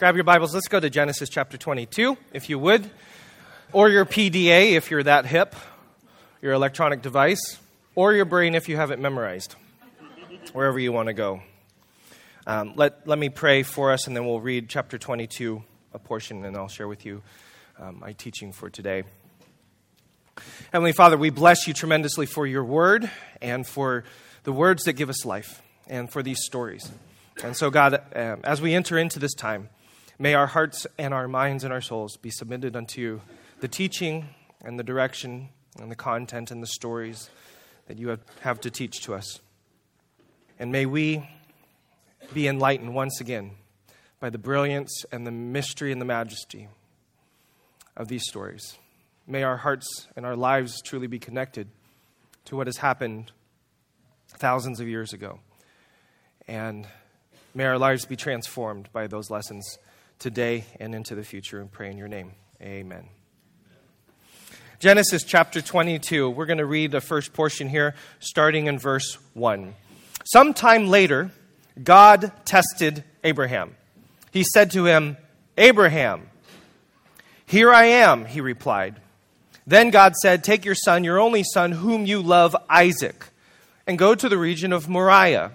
Grab your Bibles. Let's go to Genesis chapter 22, if you would, or your PDA if you're that hip, your electronic device, or your brain if you have it memorized, wherever you want to go. Um, let, let me pray for us, and then we'll read chapter 22, a portion, and I'll share with you um, my teaching for today. Heavenly Father, we bless you tremendously for your word and for the words that give us life and for these stories. And so, God, um, as we enter into this time, may our hearts and our minds and our souls be submitted unto the teaching and the direction and the content and the stories that you have to teach to us. And may we be enlightened once again by the brilliance and the mystery and the majesty of these stories. May our hearts and our lives truly be connected to what has happened thousands of years ago. And May our lives be transformed by those lessons today and into the future. And pray in your name. Amen. Genesis chapter 22. We're going to read the first portion here, starting in verse 1. Sometime later, God tested Abraham. He said to him, Abraham, here I am, he replied. Then God said, Take your son, your only son, whom you love, Isaac, and go to the region of Moriah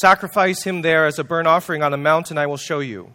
Sacrifice him there as a burnt offering on a mountain I will show you.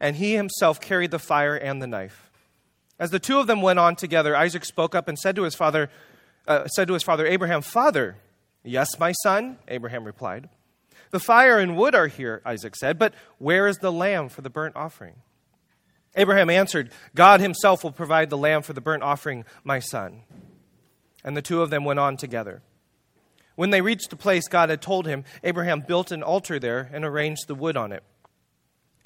and he himself carried the fire and the knife. As the two of them went on together, Isaac spoke up and said to his father, uh, said to his father Abraham, "Father." "Yes, my son," Abraham replied. "The fire and wood are here," Isaac said, "but where is the lamb for the burnt offering?" Abraham answered, "God himself will provide the lamb for the burnt offering, my son." And the two of them went on together. When they reached the place God had told him, Abraham built an altar there and arranged the wood on it.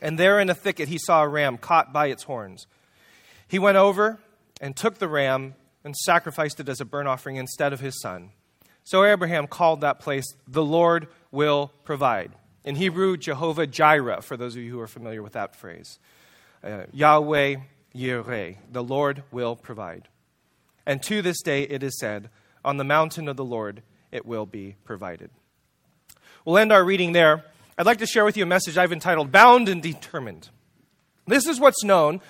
and there in a thicket he saw a ram caught by its horns. He went over and took the ram and sacrificed it as a burnt offering instead of his son. So Abraham called that place, The Lord Will Provide. In Hebrew, Jehovah Jireh, for those of you who are familiar with that phrase. Uh, Yahweh Yireh, the Lord will provide. And to this day it is said, On the mountain of the Lord it will be provided. We'll end our reading there. I'd like to share with you a message I've entitled Bound and Determined. This is what's known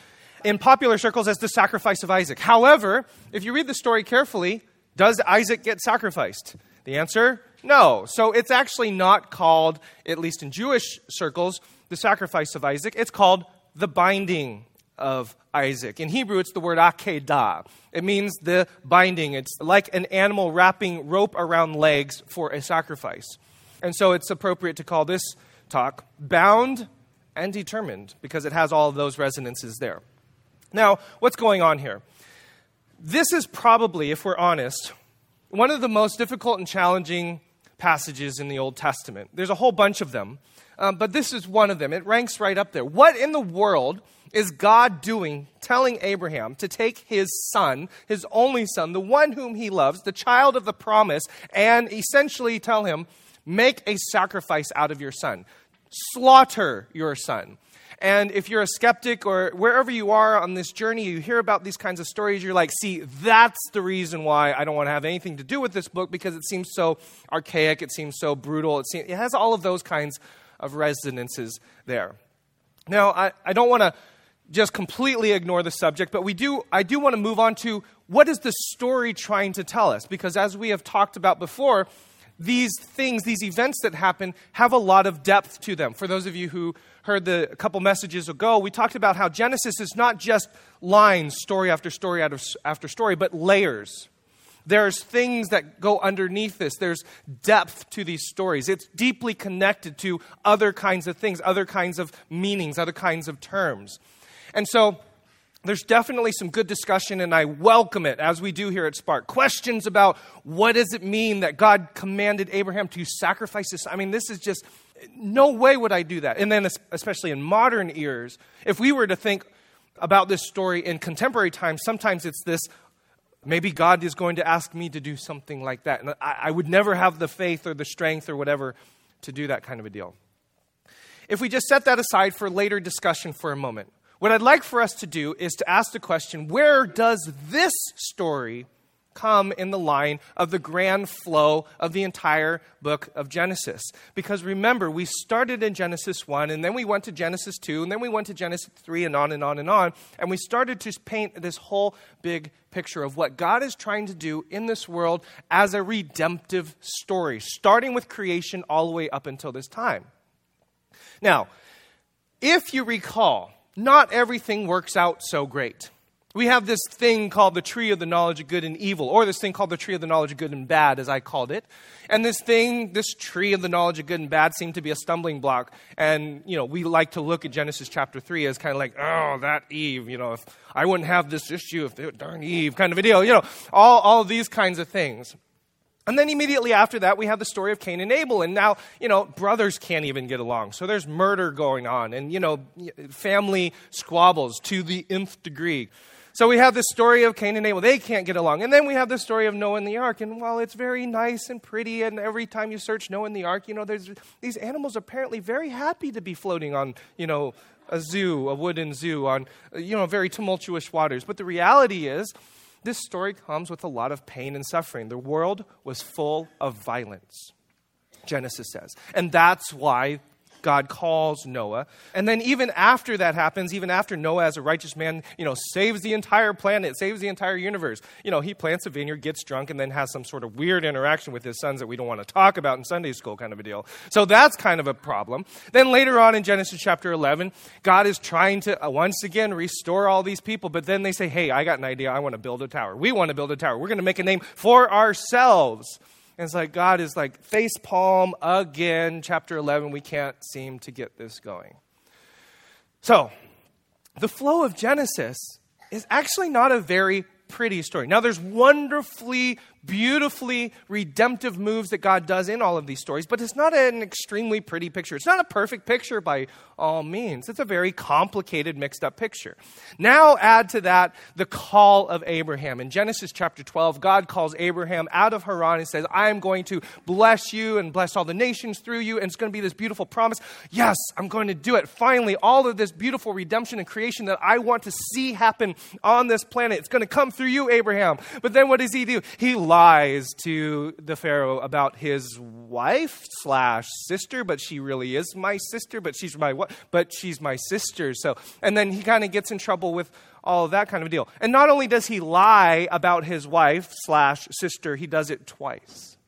in popular circles as the sacrifice of Isaac. However, if you read the story carefully, does Isaac get sacrificed? The answer no. So it's actually not called, at least in Jewish circles, the sacrifice of Isaac. It's called the binding of Isaac. In Hebrew, it's the word akedah. It means the binding. It's like an animal wrapping rope around legs for a sacrifice. And so it's appropriate to call this talk bound and determined because it has all of those resonances there. Now, what's going on here? This is probably, if we're honest, one of the most difficult and challenging passages in the Old Testament. There's a whole bunch of them, um, but this is one of them. It ranks right up there. What in the world is God doing, telling Abraham to take his son, his only son, the one whom he loves, the child of the promise, and essentially tell him, make a sacrifice out of your son, slaughter your son. And if you're a skeptic or wherever you are on this journey, you hear about these kinds of stories, you're like, see, that's the reason why I don't want to have anything to do with this book because it seems so archaic, it seems so brutal, it, seems, it has all of those kinds of resonances there. Now, I, I don't want to just completely ignore the subject, but we do, I do want to move on to what is the story trying to tell us? Because as we have talked about before, these things, these events that happen, have a lot of depth to them. For those of you who heard the, a couple messages ago, we talked about how Genesis is not just lines, story after story after story, but layers. There's things that go underneath this. There's depth to these stories. It's deeply connected to other kinds of things, other kinds of meanings, other kinds of terms. And so there's definitely some good discussion, and I welcome it as we do here at Spark. Questions about what does it mean that God commanded Abraham to sacrifice his I mean, this is just no way would I do that. And then, especially in modern ears, if we were to think about this story in contemporary times, sometimes it's this maybe God is going to ask me to do something like that. And I, I would never have the faith or the strength or whatever to do that kind of a deal. If we just set that aside for later discussion for a moment, what I'd like for us to do is to ask the question where does this story come in the line of the grand flow of the entire book of Genesis. Because remember, we started in Genesis 1, and then we went to Genesis 2, and then we went to Genesis 3, and on and on and on. And we started to paint this whole big picture of what God is trying to do in this world as a redemptive story, starting with creation all the way up until this time. Now, if you recall, not everything works out so great. We have this thing called the tree of the knowledge of good and evil, or this thing called the tree of the knowledge of good and bad, as I called it. And this thing, this tree of the knowledge of good and bad, seemed to be a stumbling block. And, you know, we like to look at Genesis chapter 3 as kind of like, oh, that Eve, you know, if I wouldn't have this issue, if were darn Eve, kind of a deal, you know, all, all these kinds of things. And then immediately after that, we have the story of Cain and Abel. And now, you know, brothers can't even get along. So there's murder going on and, you know, family squabbles to the nth degree. So we have this story of Cain and Abel. They can't get along. And then we have the story of Noah and the ark. And while it's very nice and pretty, and every time you search Noah and the ark, you know, there's these animals apparently very happy to be floating on, you know, a zoo, a wooden zoo on, you know, very tumultuous waters. But the reality is, this story comes with a lot of pain and suffering. The world was full of violence. Genesis says. And that's why God calls Noah. And then even after that happens, even after Noah as a righteous man, you know, saves the entire planet, saves the entire universe, you know, he plants a vineyard, gets drunk, and then has some sort of weird interaction with his sons that we don't want to talk about in Sunday school kind of a deal. So that's kind of a problem. Then later on in Genesis chapter 11, God is trying to uh, once again restore all these people, but then they say, hey, I got an idea. I want to build a tower. We want to build a tower. We're going to make a name for ourselves. And it's like God is like face palm again, chapter 11. We can't seem to get this going. So, the flow of Genesis is actually not a very pretty story. Now, there's wonderfully beautifully redemptive moves that God does in all of these stories, but it's not an extremely pretty picture. It's not a perfect picture by all means. It's a very complicated, mixed up picture. Now, add to that the call of Abraham. In Genesis chapter 12, God calls Abraham out of Haran and says, I am going to bless you and bless all the nations through you, and it's going to be this beautiful promise. Yes, I'm going to do it. Finally, all of this beautiful redemption and creation that I want to see happen on this planet, it's going to come through you, Abraham. But then what does he do? He lies to the Pharaoh about his wife slash sister, but she really is my sister, but she's my what? But she's my sister. So, and then he kind of gets in trouble with all of that kind of deal. And not only does he lie about his wife slash sister, he does it twice.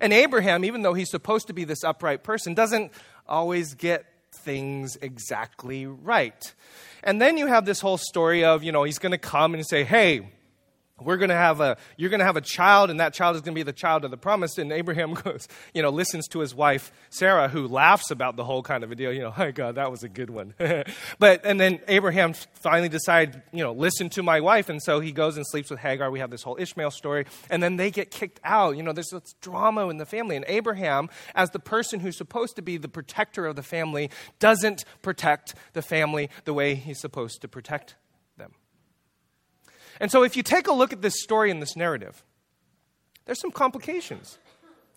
And Abraham, even though he's supposed to be this upright person, doesn't always get things exactly right. And then you have this whole story of, you know, he's going to come and say, hey, we're going to have a you're going to have a child and that child is going to be the child of the promise. And abraham goes you know listens to his wife sarah who laughs about the whole kind of a deal. You know oh god that was a good one. But and then abraham finally decides you know listen to my wife. And so he goes and sleeps with hagar. We have this whole ishmael story. And then they get kicked out. You know there's this drama in the family. And abraham as the person who's supposed to be the protector of the family doesn't protect the family the way he's supposed to protect and so, if you take a look at this story and this narrative, there's some complications.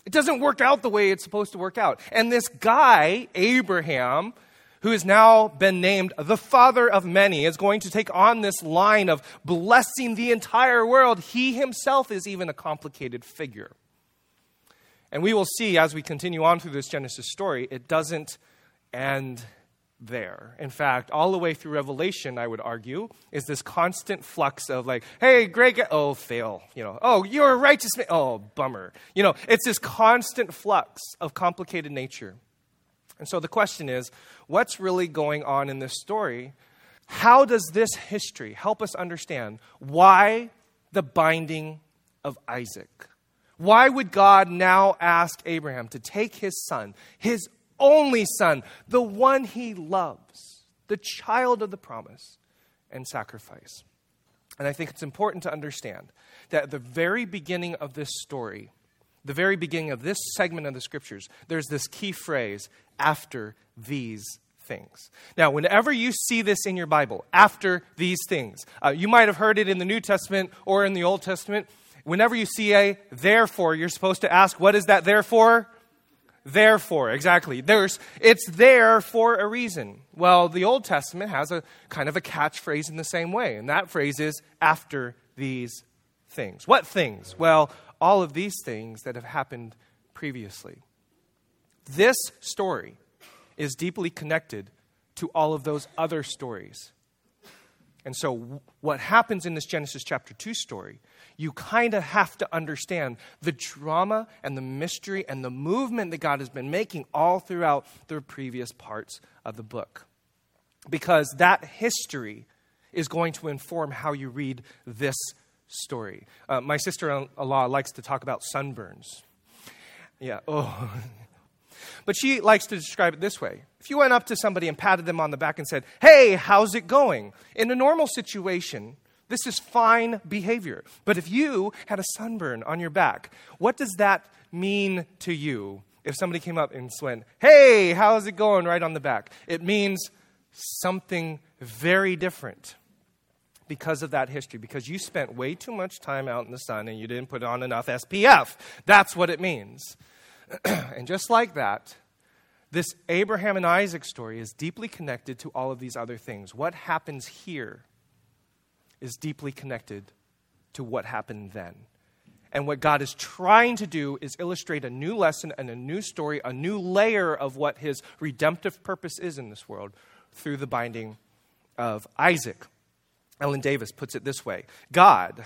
It doesn't work out the way it's supposed to work out. And this guy, Abraham, who has now been named the father of many, is going to take on this line of blessing the entire world. He himself is even a complicated figure. And we will see as we continue on through this Genesis story, it doesn't end there. In fact, all the way through Revelation, I would argue, is this constant flux of like, hey, great, oh, fail, you know, oh, you're a righteous man, oh, bummer. You know, it's this constant flux of complicated nature. And so the question is what's really going on in this story? How does this history help us understand why the binding of Isaac? Why would God now ask Abraham to take his son, his only son, the one he loves, the child of the promise, and sacrifice? And I think it's important to understand that at the very beginning of this story, the very beginning of this segment of the scriptures, there's this key phrase, after these things. Now, whenever you see this in your Bible, after these things, uh, you might have heard it in the New Testament or in the Old Testament. Whenever you see a therefore, you're supposed to ask, what is that therefore? Therefore, exactly. There's, it's there for a reason. Well, the Old Testament has a kind of a catchphrase in the same way, and that phrase is after these things. What things? Well, all of these things that have happened previously. This story is deeply connected to all of those other stories. And so, what happens in this Genesis chapter 2 story, you kind of have to understand the drama and the mystery and the movement that God has been making all throughout the previous parts of the book. Because that history is going to inform how you read this story. Uh, my sister in law likes to talk about sunburns. Yeah, oh. but she likes to describe it this way. If you went up to somebody and patted them on the back and said, Hey, how's it going? In a normal situation, this is fine behavior. But if you had a sunburn on your back, what does that mean to you? If somebody came up and went, Hey, how's it going right on the back? It means something very different because of that history, because you spent way too much time out in the sun and you didn't put on enough SPF. That's what it means. and just like that, this Abraham and Isaac story is deeply connected to all of these other things. What happens here is deeply connected to what happened then. And what God is trying to do is illustrate a new lesson and a new story, a new layer of what his redemptive purpose is in this world through the binding of Isaac. Ellen Davis puts it this way God,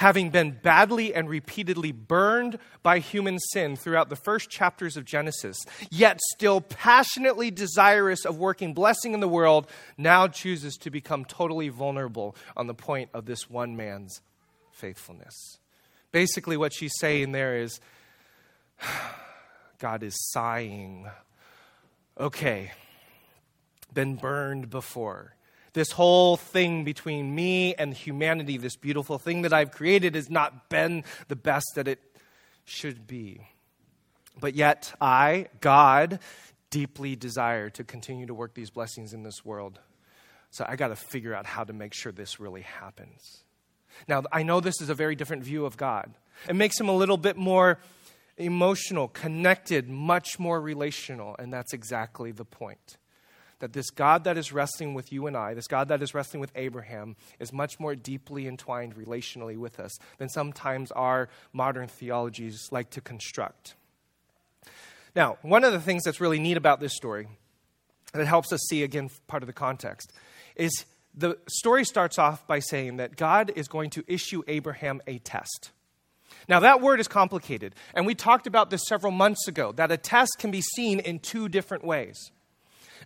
having been badly and repeatedly burned by human sin throughout the first chapters of Genesis, yet still passionately desirous of working blessing in the world, now chooses to become totally vulnerable on the point of this one man's faithfulness. Basically, what she's saying there is God is sighing. Okay, been burned before this whole thing between me and humanity, this beautiful thing that I've created, has not been the best that it should be. But yet, I, God, deeply desire to continue to work these blessings in this world. So I got to figure out how to make sure this really happens. Now, I know this is a very different view of God. It makes him a little bit more emotional, connected, much more relational, and that's exactly the point that this God that is wrestling with you and I, this God that is wrestling with Abraham, is much more deeply entwined relationally with us than sometimes our modern theologies like to construct. Now, one of the things that's really neat about this story, that helps us see again part of the context, is the story starts off by saying that God is going to issue Abraham a test. Now, that word is complicated, and we talked about this several months ago that a test can be seen in two different ways.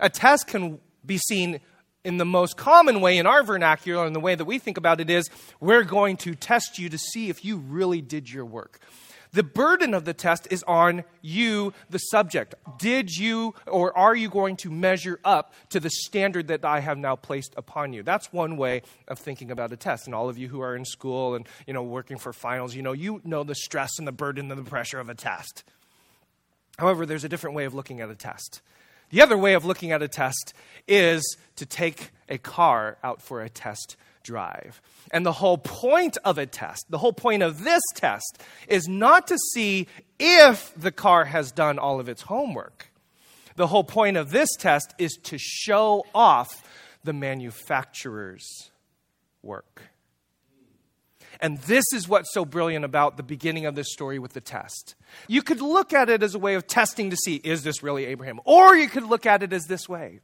A test can be seen in the most common way in our vernacular and the way that we think about it is we're going to test you to see if you really did your work. The burden of the test is on you, the subject. Did you or are you going to measure up to the standard that I have now placed upon you? That's one way of thinking about a test. And all of you who are in school and you know working for finals, you know you know the stress and the burden and the pressure of a test. However, there's a different way of looking at a test. The other way of looking at a test is to take a car out for a test drive. And the whole point of a test, the whole point of this test, is not to see if the car has done all of its homework. The whole point of this test is to show off the manufacturer's work. And this is what's so brilliant about the beginning of this story with the test. You could look at it as a way of testing to see, is this really Abraham? Or you could look at it as this way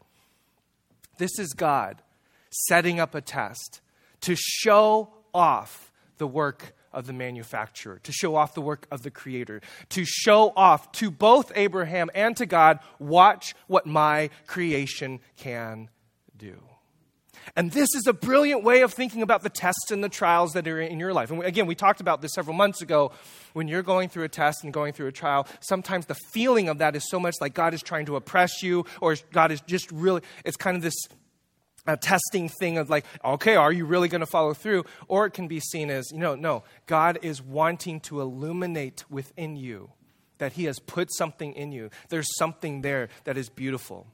this is God setting up a test to show off the work of the manufacturer, to show off the work of the creator, to show off to both Abraham and to God, watch what my creation can do. And this is a brilliant way of thinking about the tests and the trials that are in your life. And again, we talked about this several months ago. When you're going through a test and going through a trial, sometimes the feeling of that is so much like God is trying to oppress you, or God is just really, it's kind of this a testing thing of like, okay, are you really going to follow through? Or it can be seen as, you know, no, God is wanting to illuminate within you that He has put something in you. There's something there that is beautiful.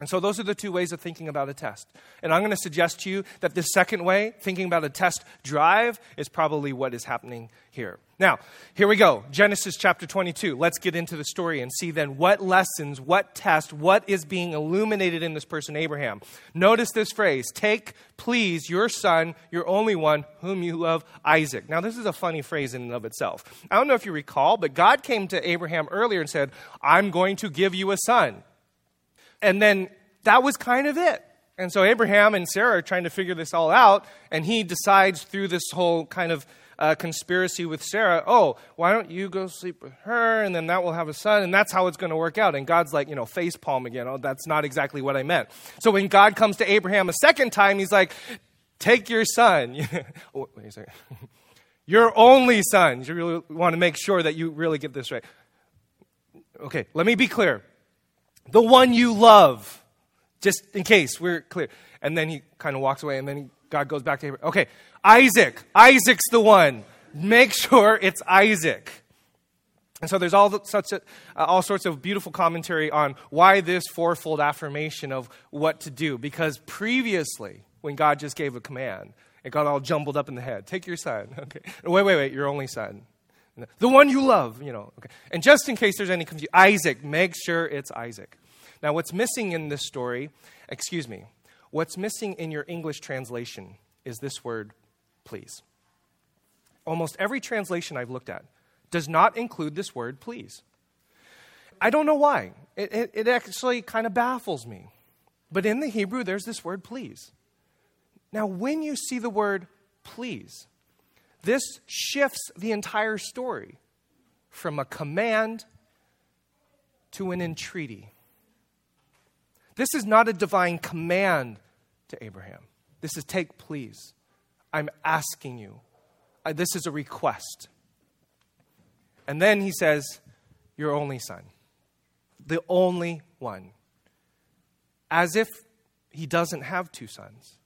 And so those are the two ways of thinking about a test. And I'm going to suggest to you that the second way, thinking about a test drive, is probably what is happening here. Now, here we go. Genesis chapter 22. Let's get into the story and see then what lessons, what test, what is being illuminated in this person, Abraham. Notice this phrase Take, please, your son, your only one, whom you love, Isaac. Now, this is a funny phrase in and of itself. I don't know if you recall, but God came to Abraham earlier and said, I'm going to give you a son. And then that was kind of it. And so Abraham and Sarah are trying to figure this all out, and he decides through this whole kind of uh, conspiracy with Sarah, oh, why don't you go sleep with her, and then that will have a son, and that's how it's going to work out. And God's like, you know, face palm again. Oh, that's not exactly what I meant. So when God comes to Abraham a second time, he's like, take your son. oh, wait a second. your only son. You really want to make sure that you really get this right. Okay, let me be clear the one you love, just in case we're clear. And then he kind of walks away, and then he, God goes back to Abraham. Okay, Isaac. Isaac's the one. Make sure it's Isaac. And so there's all, such a, uh, all sorts of beautiful commentary on why this fourfold affirmation of what to do. Because previously, when God just gave a command, it got all jumbled up in the head. Take your son. Okay. Wait, wait, wait. Your only son. The one you love, you know. Okay. And just in case there's any confusion, Isaac, make sure it's Isaac. Now, what's missing in this story, excuse me, what's missing in your English translation is this word, please. Almost every translation I've looked at does not include this word, please. I don't know why. It, it, it actually kind of baffles me. But in the Hebrew, there's this word, please. Now, when you see the word please, this shifts the entire story from a command to an entreaty. This is not a divine command to Abraham. This is take, please. I'm asking you. I, this is a request. And then he says, Your only son, the only one. As if he doesn't have two sons,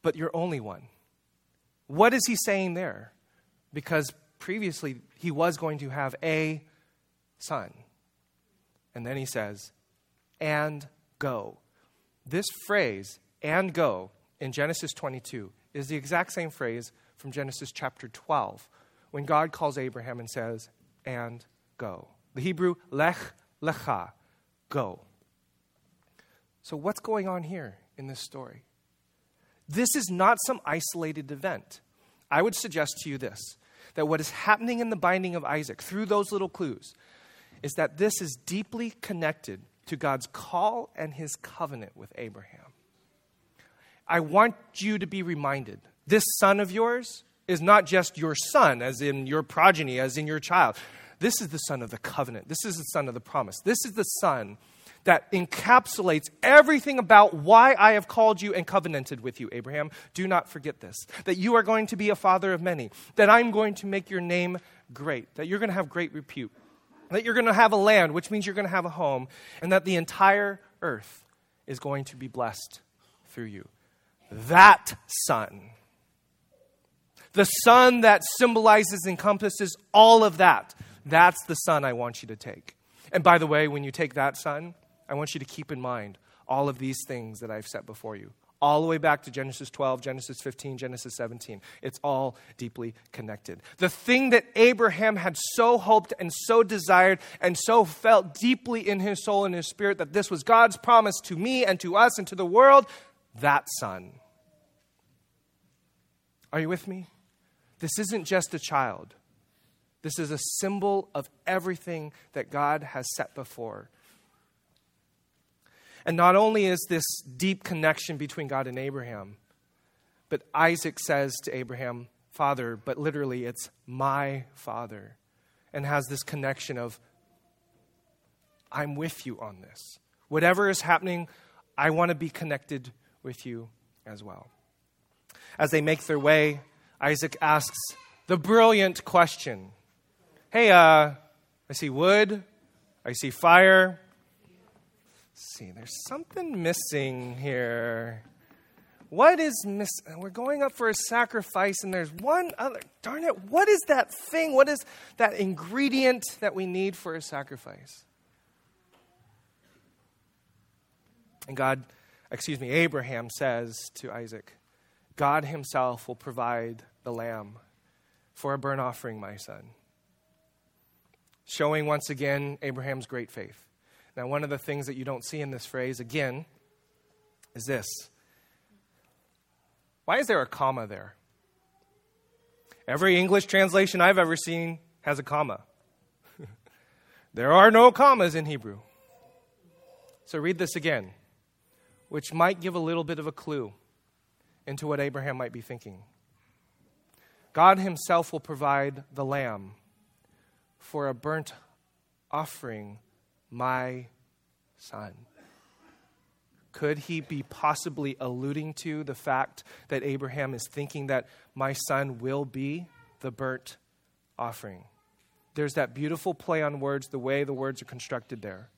but your only one. What is he saying there? Because previously he was going to have a son. And then he says, and go. This phrase, and go, in Genesis 22 is the exact same phrase from Genesis chapter 12 when God calls Abraham and says, and go. The Hebrew, lech lecha, go. So, what's going on here in this story? This is not some isolated event. I would suggest to you this that what is happening in the binding of Isaac through those little clues is that this is deeply connected to God's call and his covenant with Abraham. I want you to be reminded this son of yours is not just your son, as in your progeny, as in your child. This is the son of the covenant. This is the son of the promise. This is the son that encapsulates everything about why I have called you and covenanted with you, Abraham. Do not forget this that you are going to be a father of many, that I'm going to make your name great, that you're going to have great repute, that you're going to have a land, which means you're going to have a home, and that the entire earth is going to be blessed through you. That son, the son that symbolizes, encompasses all of that, that's the son I want you to take. And by the way, when you take that son, I want you to keep in mind all of these things that I've set before you all the way back to Genesis 12, Genesis 15, Genesis 17. It's all deeply connected. The thing that Abraham had so hoped and so desired and so felt deeply in his soul and his spirit that this was God's promise to me and to us and to the world, that son. Are you with me? This isn't just a child. This is a symbol of everything that God has set before and not only is this deep connection between God and Abraham, but Isaac says to Abraham, father, but literally it's my father, and has this connection of, I'm with you on this. Whatever is happening, I want to be connected with you as well. As they make their way, Isaac asks the brilliant question Hey, uh, I see wood, I see fire. See, there's something missing here. What is missing? We're going up for a sacrifice, and there's one other. Darn it, what is that thing? What is that ingredient that we need for a sacrifice? And God, excuse me, Abraham says to Isaac, God himself will provide the lamb for a burnt offering, my son. Showing once again Abraham's great faith. Now, one of the things that you don't see in this phrase, again, is this. Why is there a comma there? Every English translation I've ever seen has a comma. there are no commas in Hebrew. So read this again which might give a little bit of a clue into what Abraham might be thinking. God Himself will provide the lamb for a burnt offering, my son. Could he be possibly alluding to the fact that Abraham is thinking that my son will be the burnt offering? There's that beautiful play on words, the way the words are constructed there.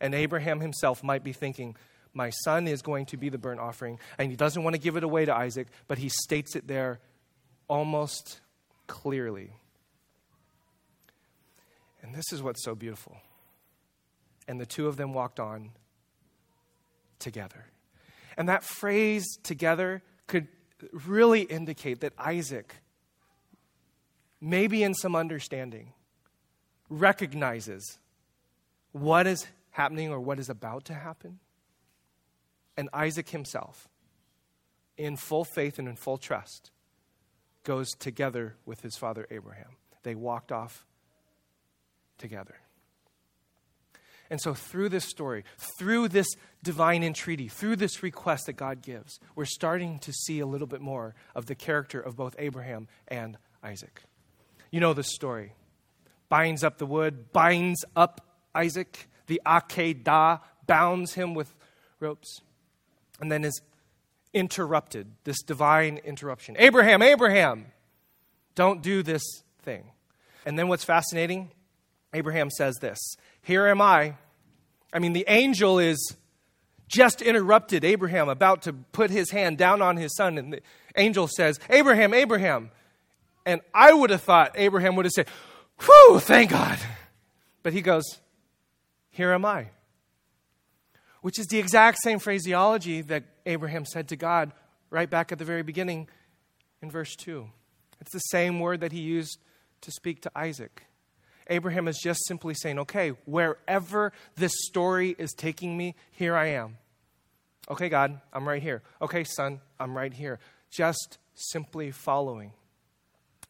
And Abraham himself might be thinking, my son is going to be the burnt offering. And he doesn't want to give it away to Isaac, but he states it there almost clearly. And this is what's so beautiful. And the two of them walked on together. And that phrase together could really indicate that Isaac, maybe in some understanding, recognizes what is happening or what is about to happen and Isaac himself, in full faith and in full trust, goes together with his father Abraham. They walked off together. And so, through this story, through this divine entreaty, through this request that God gives, we're starting to see a little bit more of the character of both Abraham and Isaac. You know the story. Binds up the wood, binds up Isaac. The Akedah bounds him with ropes and then is interrupted, this divine interruption. Abraham, Abraham, don't do this thing. And then what's fascinating? Abraham says this Here am I. I mean, the angel is just interrupted Abraham about to put his hand down on his son, and the angel says, Abraham, Abraham. And I would have thought Abraham would have said, Whew, thank God. But he goes, Here am I which is the exact same phraseology that Abraham said to God right back at the very beginning in verse 2. It's the same word that he used to speak to Isaac. Abraham is just simply saying, okay, wherever this story is taking me, here I am. Okay, God, I'm right here. Okay, son, I'm right here. Just simply following.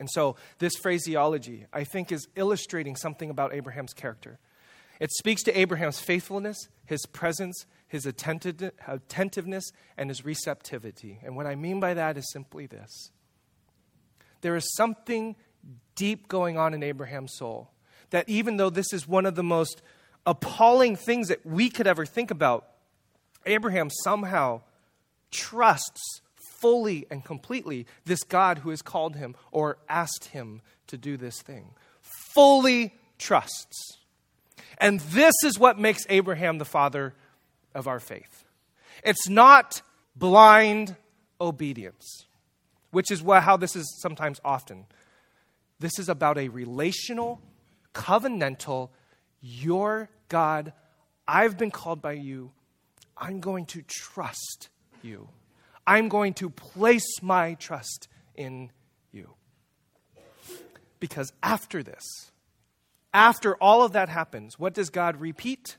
And so, this phraseology, I think, is illustrating something about Abraham's character. It speaks to Abraham's faithfulness, his presence, his attentiveness, and his receptivity. And what I mean by that is simply this there is something deep going on in Abraham's soul that even though this is one of the most appalling things that we could ever think about, Abraham somehow trusts fully and completely this God who has called him or asked him to do this thing. Fully trusts. And this is what makes Abraham the father of our faith. It's not blind obedience, which is how this is sometimes often. This is about a relational, covenantal, your God, I've been called by you. I'm going to trust you. I'm going to place my trust in you. Because after this, after all of that happens, what does God repeat?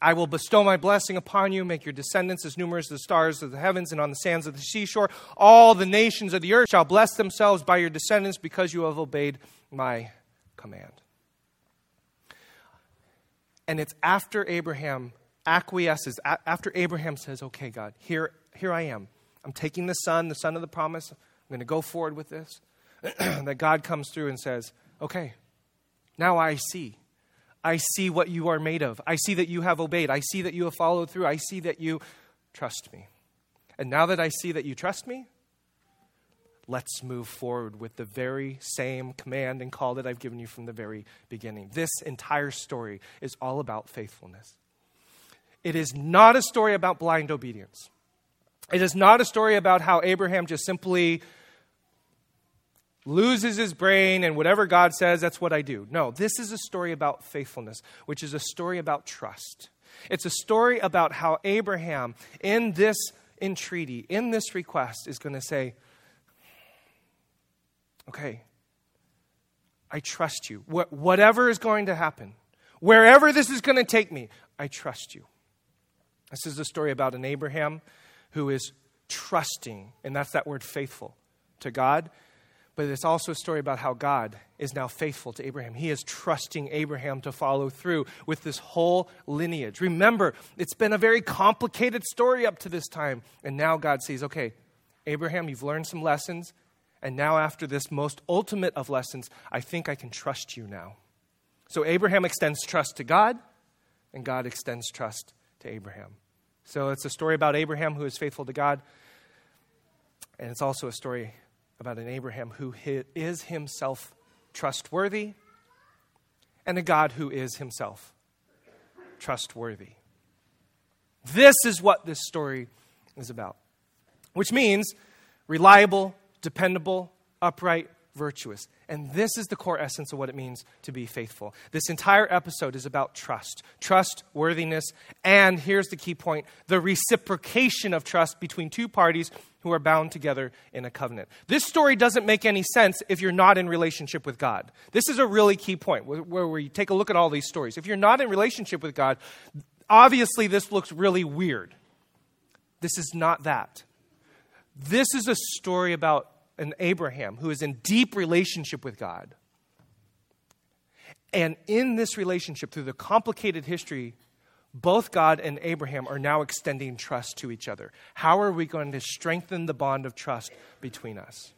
I will bestow my blessing upon you, make your descendants as numerous as the stars of the heavens and on the sands of the seashore. All the nations of the earth shall bless themselves by your descendants because you have obeyed my command. And it's after Abraham acquiesces, after Abraham says, Okay, God, here, here I am. I'm taking the son, the son of the promise. I'm going to go forward with this. that God comes through and says, Okay, now I see. I see what you are made of. I see that you have obeyed. I see that you have followed through. I see that you trust me. And now that I see that you trust me, let's move forward with the very same command and call that I've given you from the very beginning. This entire story is all about faithfulness. It is not a story about blind obedience. It is not a story about how Abraham just simply loses his brain and whatever God says, that's what I do. No, this is a story about faithfulness, which is a story about trust. It's a story about how Abraham, in this entreaty, in this request, is going to say, Okay, I trust you. Wh- whatever is going to happen, wherever this is going to take me, I trust you. This is a story about an Abraham who is trusting, and that's that word faithful, to God. But it's also a story about how God is now faithful to Abraham. He is trusting Abraham to follow through with this whole lineage. Remember, it's been a very complicated story up to this time. And now God says, okay, Abraham, you've learned some lessons. And now, after this most ultimate of lessons, I think I can trust you now. So, Abraham extends trust to God, and God extends trust to Abraham. So it's a story about Abraham who is faithful to God. And it's also a story about an Abraham who is himself trustworthy and a God who is himself trustworthy. This is what this story is about, which means reliable, dependable, upright, virtuous. And this is the core essence of what it means to be faithful. This entire episode is about trust, trustworthiness, and here's the key point the reciprocation of trust between two parties who are bound together in a covenant. This story doesn't make any sense if you're not in relationship with God. This is a really key point where we take a look at all these stories. If you're not in relationship with God, obviously this looks really weird. This is not that. This is a story about an Abraham who is in deep relationship with God. And in this relationship, through the complicated history, both God and Abraham are now extending trust to each other. How are we going to strengthen the bond of trust between us?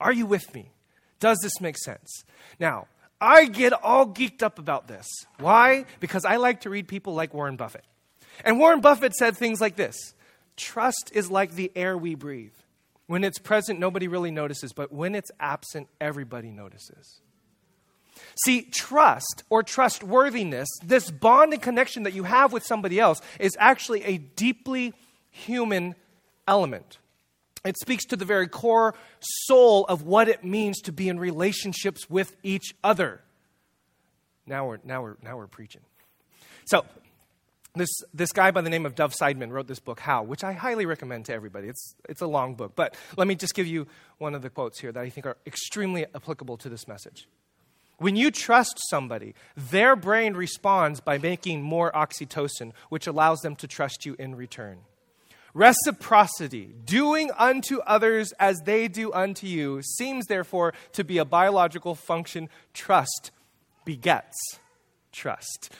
Are you with me? Does this make sense? Now, I get all geeked up about this. Why? Because I like to read people like Warren Buffett. And Warren Buffett said things like this Trust is like the air we breathe. When it's present, nobody really notices, but when it's absent, everybody notices. See, trust or trustworthiness, this bond and connection that you have with somebody else, is actually a deeply human element. It speaks to the very core soul of what it means to be in relationships with each other. Now we're, now we're, now we're preaching. So, this, this guy by the name of Dov Seidman wrote this book, How, which I highly recommend to everybody. It's, it's a long book, but let me just give you one of the quotes here that I think are extremely applicable to this message. When you trust somebody, their brain responds by making more oxytocin, which allows them to trust you in return. Reciprocity, doing unto others as they do unto you, seems therefore to be a biological function. Trust begets trust.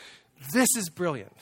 This is brilliant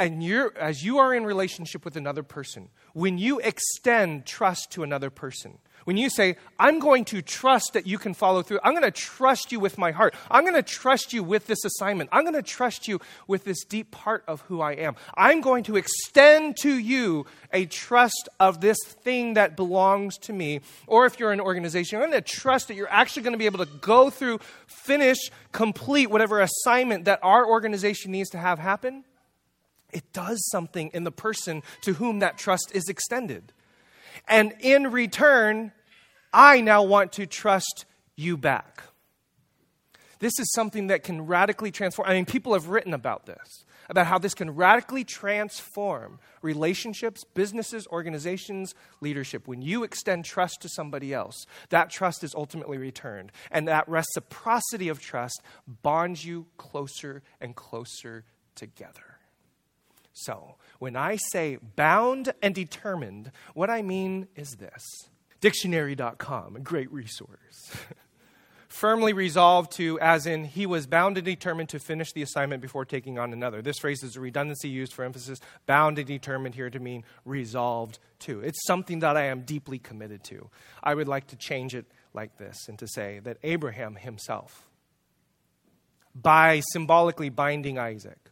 and you're, as you are in relationship with another person, when you extend trust to another person, when you say, I'm going to trust that you can follow through, I'm going to trust you with my heart, I'm going to trust you with this assignment, I'm going to trust you with this deep part of who I am, I'm going to extend to you a trust of this thing that belongs to me. Or if you're an organization, I'm going to trust that you're actually going to be able to go through, finish, complete whatever assignment that our organization needs to have happen it does something in the person to whom that trust is extended. And in return, I now want to trust you back. This is something that can radically transform. I mean, people have written about this, about how this can radically transform relationships, businesses, organizations, leadership. When you extend trust to somebody else, that trust is ultimately returned. And that reciprocity of trust bonds you closer and closer together. So, when I say bound and determined, what I mean is this Dictionary.com, a great resource. firmly resolved to, as in, he was bound and determined to finish the assignment before taking on another. This phrase is a redundancy used for emphasis. Bound and determined here to mean resolved to. It's something that I am deeply committed to. I would like to change it like this and to say that Abraham himself, by symbolically binding Isaac,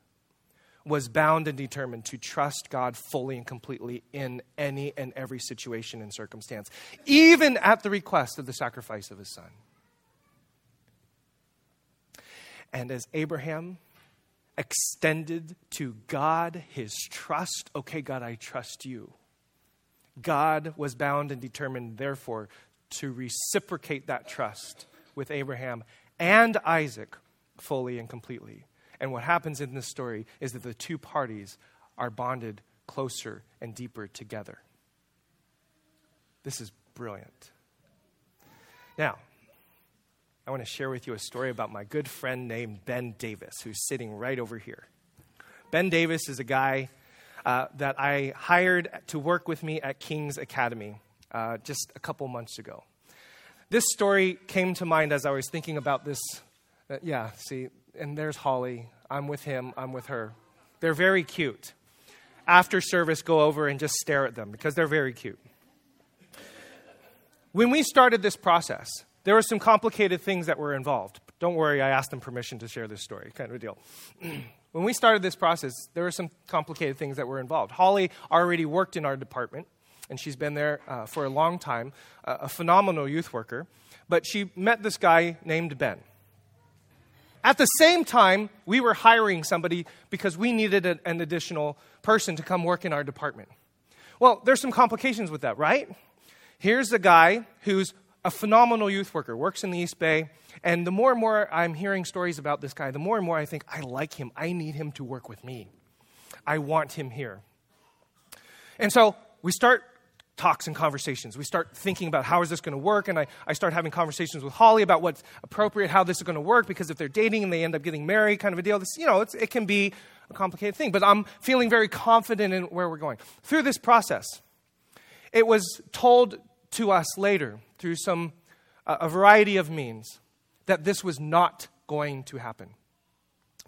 was bound and determined to trust God fully and completely in any and every situation and circumstance, even at the request of the sacrifice of his son. And as Abraham extended to God his trust, okay, God, I trust you. God was bound and determined, therefore, to reciprocate that trust with Abraham and Isaac fully and completely. And what happens in this story is that the two parties are bonded closer and deeper together. This is brilliant. Now, I want to share with you a story about my good friend named Ben Davis, who's sitting right over here. Ben Davis is a guy uh, that I hired to work with me at King's Academy uh, just a couple months ago. This story came to mind as I was thinking about this. Uh, yeah, see, and there's Holly. I'm with him, I'm with her. They're very cute. After service, go over and just stare at them because they're very cute. When we started this process, there were some complicated things that were involved. Don't worry, I asked them permission to share this story, kind of a deal. when we started this process, there were some complicated things that were involved. Holly already worked in our department, and she's been there uh, for a long time, uh, a phenomenal youth worker. But she met this guy named Ben. At the same time, we were hiring somebody because we needed a, an additional person to come work in our department. Well, there's some complications with that, right? Here's a guy who's a phenomenal youth worker, works in the East Bay. And the more and more I'm hearing stories about this guy, the more and more I think, I like him. I need him to work with me. I want him here. And so we start talks and conversations. We start thinking about how is this going to work, and I, I start having conversations with Holly about what's appropriate, how this is going to work, because if they're dating and they end up getting married, kind of a deal, this, you know, it can be a complicated thing. But I'm feeling very confident in where we're going. Through this process, it was told to us later through some, uh, a variety of means that this was not going to happen.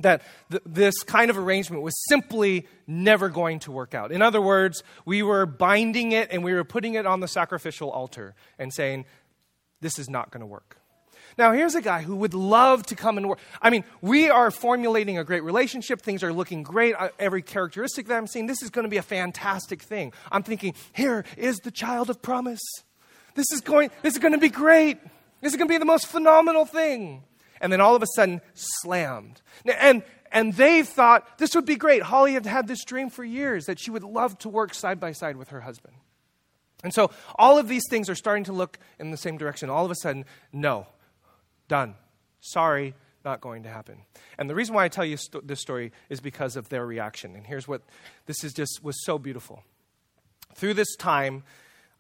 That th- this kind of arrangement was simply never going to work out. In other words, we were binding it and we were putting it on the sacrificial altar and saying, this is not going to work. Now, here's a guy who would love to come and work. I mean, we are formulating a great relationship. Things are looking great. Every characteristic that I'm seeing, this is going to be a fantastic thing. I'm thinking, here is the child of promise. This is going, this is going to be great. This is going to be the most phenomenal thing. And then all of a sudden, slammed. And, and they thought this would be great. Holly had had this dream for years that she would love to work side by side with her husband. And so all of these things are starting to look in the same direction. All of a sudden, no, done. Sorry, not going to happen. And the reason why I tell you st- this story is because of their reaction. And here's what this is just was so beautiful. Through this time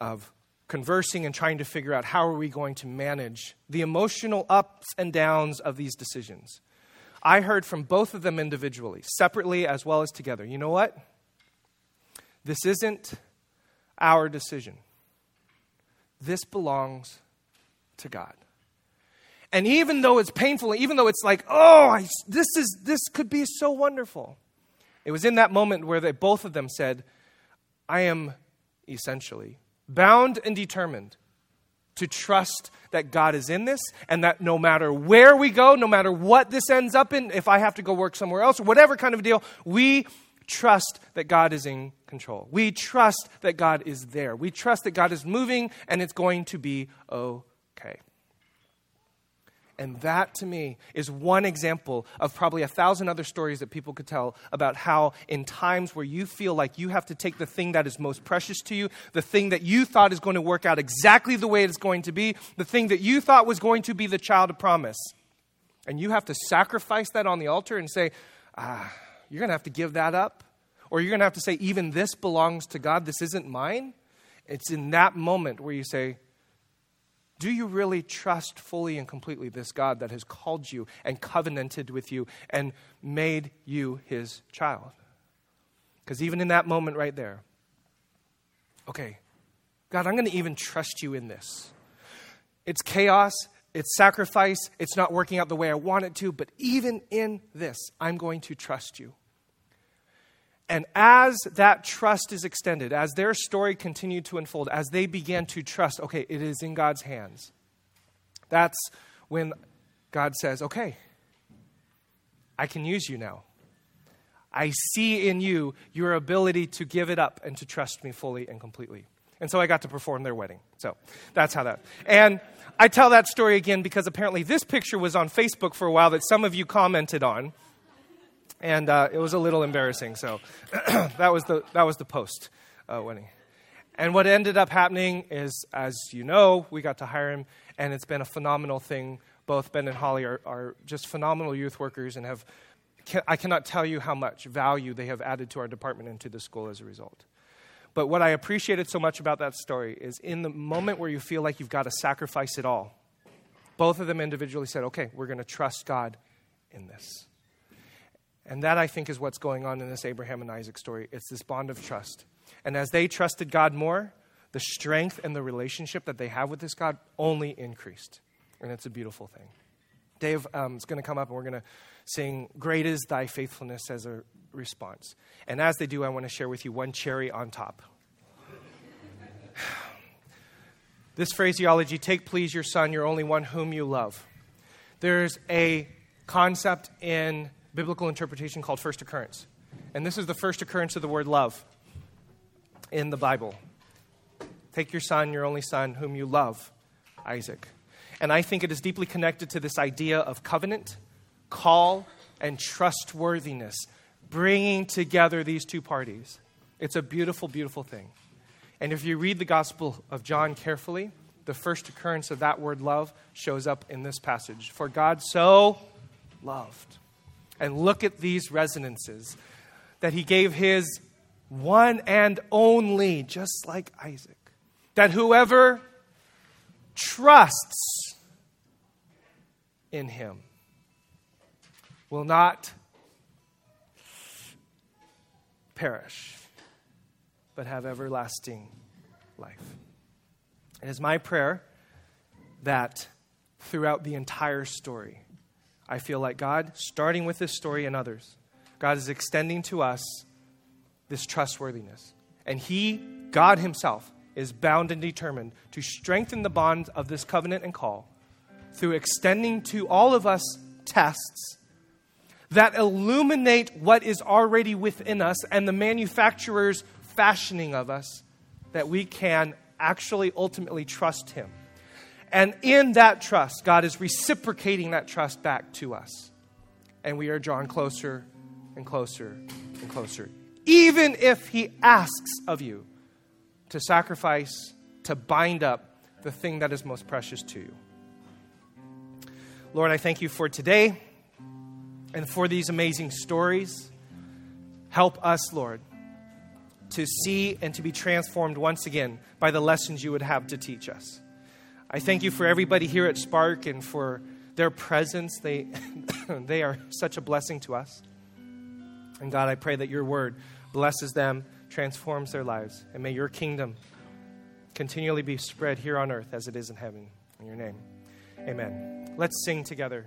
of conversing and trying to figure out how are we going to manage the emotional ups and downs of these decisions. I heard from both of them individually, separately as well as together. You know what? This isn't our decision. This belongs to God. And even though it's painful, even though it's like, oh, I, this is this could be so wonderful. It was in that moment where they, both of them said, I am essentially bound and determined to trust that God is in this and that no matter where we go, no matter what this ends up in, if I have to go work somewhere else or whatever kind of deal, we trust that God is in control. We trust that God is there. We trust that God is moving and it's going to be okay. And that to me is one example of probably a thousand other stories that people could tell about how, in times where you feel like you have to take the thing that is most precious to you, the thing that you thought is going to work out exactly the way it's going to be, the thing that you thought was going to be the child of promise, and you have to sacrifice that on the altar and say, ah, you're going to have to give that up. Or you're going to have to say, even this belongs to God, this isn't mine. It's in that moment where you say, do you really trust fully and completely this God that has called you and covenanted with you and made you his child? Because even in that moment right there, okay, God, I'm going to even trust you in this. It's chaos. it's sacrifice, it's not working out the way I want it to, but even in this, I'm going to trust you. And as that trust is extended, as their story continued to unfold, as they began to trust, okay, it is in God's hands, that's when God says, okay, I can use you now. I see in you your ability to give it up and to trust me fully and completely. And so I got to perform their wedding. So that's how that. And I tell that story again because apparently this picture was on Facebook for a while that some of you commented on. And uh, it was a little embarrassing. So that, was the, that was the post uh, wedding. And what ended up happening is, as you know, we got to hire him, and it's been a phenomenal thing. Both Ben and Holly are, are just phenomenal youth workers and have, I cannot tell you how much value they have added to our department and to the school as a result. But what I appreciated so much about that story is in the moment where you feel like you've got to sacrifice it all, both of them individually said, okay, we're going to trust God in this. And that, I think, is what's going on in this Abraham and Isaac story. It's this bond of trust. And as they trusted God more, the strength and the relationship that they have with this God only increased. And it's a beautiful thing. Dave um, is going to come up and we're going to sing, Great is Thy Faithfulness as a response. And as they do, I want to share with you one cherry on top. this phraseology, take please your son, your only one whom you love. There's a concept in biblical interpretation called first occurrence. And this is the first occurrence of the word love in the Bible. Take your son, your only son, whom you love, Isaac. And I think it is deeply connected to this idea of covenant, call, and trustworthiness, bringing together these two parties. It's a beautiful, beautiful thing. And if you read the Gospel of John carefully, the first occurrence of that word love shows up in this passage. For God so loved. And look at these resonances that he gave his one and only, just like Isaac. That whoever trusts in him will not perish, but have everlasting life. It is my prayer that throughout the entire story, I feel like God, starting with this story and others, God is extending to us this trustworthiness. And He, God Himself, is bound and determined to strengthen the bonds of this covenant and call through extending to all of us tests that illuminate what is already within us and the manufacturer's fashioning of us that we can actually ultimately trust Him. And in that trust, God is reciprocating that trust back to us. And we are drawn closer and closer and closer. Even if He asks of you to sacrifice, to bind up the thing that is most precious to you. Lord, I thank you for today and for these amazing stories. Help us, Lord, to see and to be transformed once again by the lessons you would have to teach us. I thank you for everybody here at Spark and for their presence. They, they are such a blessing to us. And God, I pray that your word blesses them, transforms their lives, and may your kingdom continually be spread here on earth as it is in heaven. In your name, amen. Let's sing together.